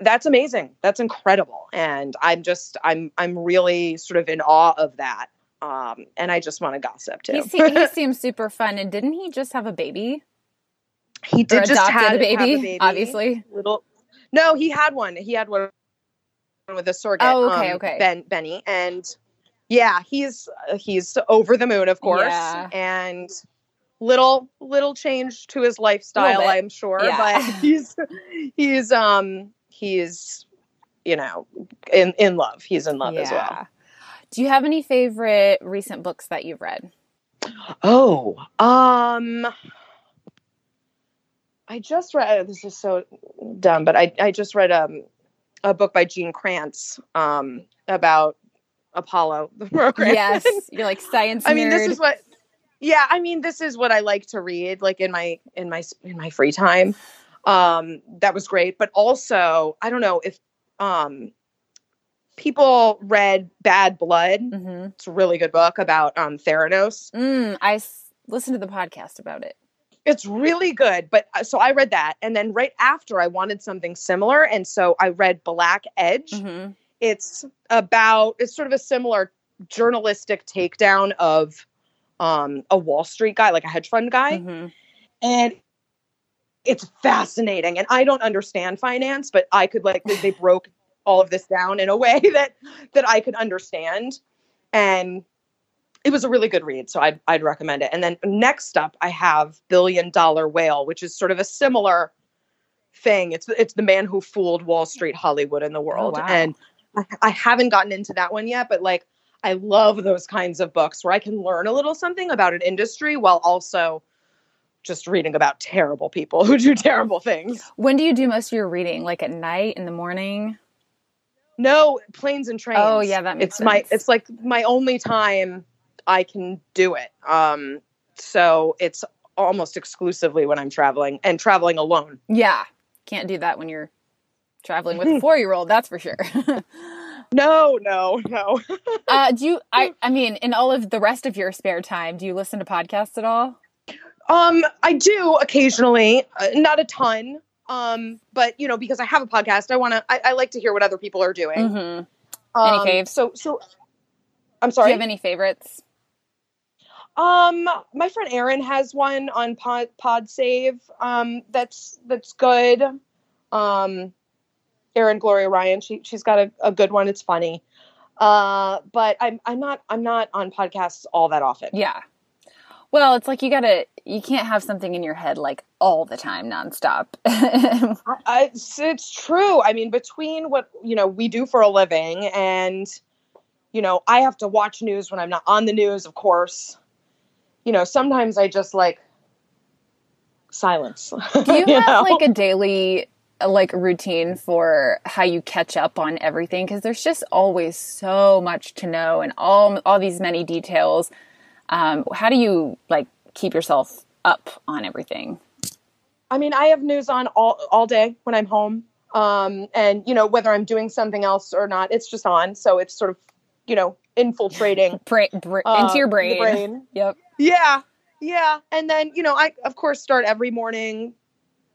that's amazing. That's incredible. And I'm just, I'm, I'm really sort of in awe of that. Um, and I just want to gossip too. He, he seems super fun. And didn't he just have a baby? He did just have a baby, a baby, obviously. Little, no, he had one. He had one with a surrogate. Oh, okay, um, okay. Ben Benny, and yeah, he's he's over the moon, of course, yeah. and little little change to his lifestyle, I'm sure, yeah. but he's he's um he's you know in in love. He's in love yeah. as well. Do you have any favorite recent books that you've read? Oh, um I just read. This is so dumb, but I I just read um a book by Gene Kranz um about Apollo the program. Yes, you're like science. I mean, this is what. Yeah, I mean, this is what I like to read, like in my in my in my free time. Um, that was great, but also I don't know if um people read Bad Blood. Mm-hmm. It's a really good book about um Theranos. Mm, I s- listened to the podcast about it. It's really good, but uh, so I read that, and then right after I wanted something similar, and so I read Black Edge. Mhm. It's about it's sort of a similar journalistic takedown of um, a Wall Street guy, like a hedge fund guy, Mhm. and it's fascinating. And I don't understand finance, but I could like they broke all of this down in a way that that I could understand, and it was a really good read. So I'd I'd recommend it. And then next up, I have Billion Dollar Whale, which is sort of a similar thing. It's it's the man who fooled Wall Street, Hollywood, and the oh, world. wow. And I, I haven't gotten into that one yet, but like I love those kinds of books where I can learn a little something about an industry while also just reading about terrible people who do terrible things. When do you do most of your reading? Like at night, in the morning? No, planes and trains. Oh, yeah, that makes it's my it's like my only time I can do it. Um so it's almost exclusively when I'm traveling and traveling alone. Yeah, can't do that when you're traveling with a four year old. That's for sure. No, no, no. uh, do you? I I mean, in all of the rest of your spare time, do you listen to podcasts at all? Um, I do occasionally, uh, not a ton. Um, but you know, because I have a podcast, I want to. I, I like to hear what other people are doing. Mm-hmm. Um, faves? So, so I'm sorry. Do you have any favorites? Um, my friend Erin has one on Pod Pod Save. Um, that's that's good. Um, Erin Gloria Ryan. She she's got a, a good one. It's funny. Uh, but I'm I'm not I'm not on podcasts all that often. Yeah. Well, it's like you gotta. You can't have something in your head like all the time, nonstop. I, it's, it's true. I mean, between what you know we do for a living, and you know, I have to watch news when I'm not on the news. Of course, you know, sometimes I just like silence. Do you have know? like a daily like routine for how you catch up on everything? Because there's just always so much to know and all all these many details. Um, how do you like keep yourself up on everything? I mean, I have news on all all day when I'm home, um, and you know, whether I'm doing something else or not, it's just on. So it's sort of, you know, infiltrating Bra- uh, into your the brain. brain. Yep. Yeah. Yeah. And then, you know, I of course start every morning,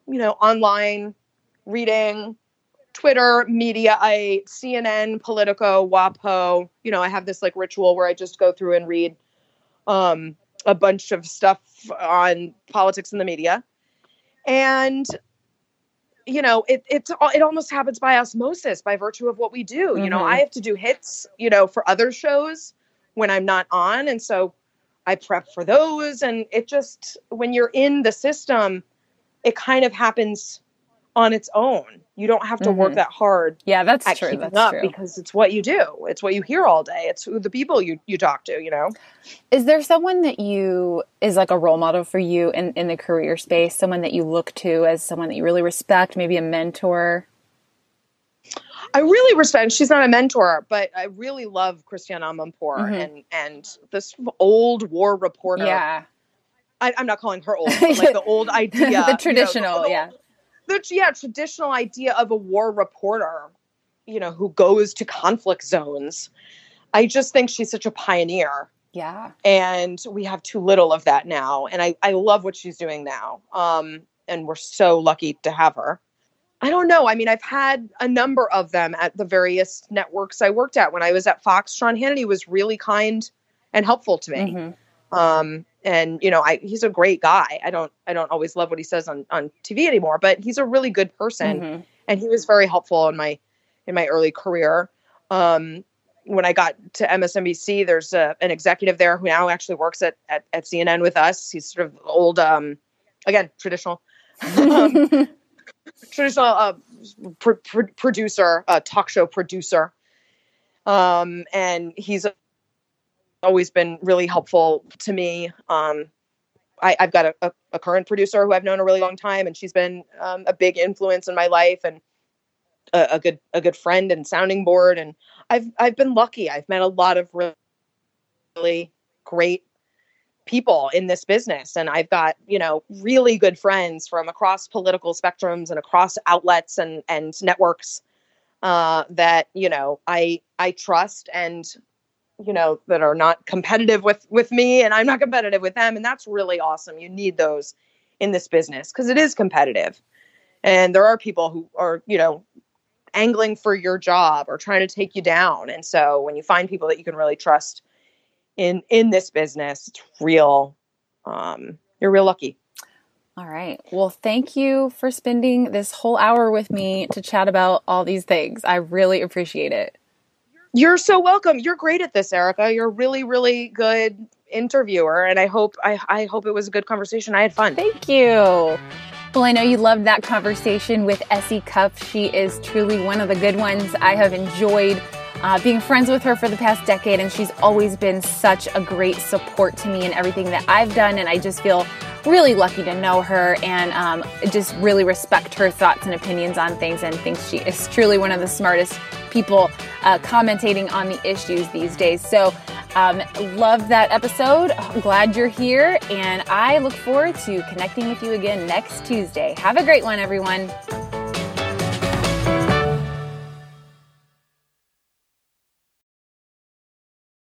you know, online reading Twitter, media, I CNN, Politico, WAPO. You know, I have this like ritual where I just go through and read um a bunch of stuff on politics and the media. And you know, it it's it almost happens by osmosis by virtue of what we do. You know, Mhm. I have to do hits, you know, for other shows when I'm not on and so I prep for those and it just when you're in the system it kind of happens on its own. You don't have to work Mhm. that hard Yeah, that's at true. keeping That's up true. because it's what you do. It's what you hear all day. It's who the people you you talk to, you know. Is there someone that you is like a role model for you in, in the career space? Someone that you look to as someone that you really respect, maybe a mentor? I really respect. She's not a mentor, but I really love Christiane Amanpour Mhm. and and this old war reporter. Yeah. I, I'm not calling her old, but like the old idea, you know, the traditional, the- yeah. the yeah traditional idea of a war reporter, you know, who goes to conflict zones. I just think she's such a pioneer, Yeah. and we have too little of that now. And I I love what she's doing now. Um, and we're so lucky to have her. I don't know. I mean, I've had a number of them at the various networks I worked at. When I was at Fox, Sean Hannity was really kind and helpful to me. Mhm. Um, and you know, I he's a great guy. I don't I don't always love what he says on on TV anymore, but he's a really good person, Mhm. and he was very helpful in my in my early career. Um, when I got to MSNBC, there's a, an executive there who now actually works at, at at CNN with us. He's sort of old, um, again traditional, um, traditional uh, pr- pr- producer, uh, talk show producer, um, and he's always been really helpful to me. Um, I, have got a, a, a, current producer who I've known a really long time, and she's been um, a big influence in my life and a, a, good a good friend and sounding board. And I've I've been lucky. I've met a lot of really, really great people in this business, and I've got you know really good friends from across political spectrums and across outlets and and networks uh, that you know I I trust and you know that are not competitive with with me and i'm not competitive with them. And that's really awesome. You need those in this business because it is competitive. And there are people who are you know angling for your job or trying to take you down. And so when you find people that you can really trust in in this business it's real um you're real lucky all right. Well, thank you for spending this whole hour with me to chat about all these things. I really appreciate it. You're so welcome. You're great at this, Erica. You're really, really good interviewer, and I hope I, I hope it was a good conversation. I had fun. Thank you. Well, I know you loved that conversation with SE Cupp. She is truly one of the good ones. I have enjoyed uh, being friends with her for the past decade, and she's always been such a great support to me in everything that I've done. And I just feel really lucky to know her and um, just really respect her thoughts and opinions on things and think she is truly one of the smartest people uh, commentating on the issues these days. So, um, love that episode. Glad you're here. And I look forward to connecting with you again next Tuesday. Have a great one, everyone.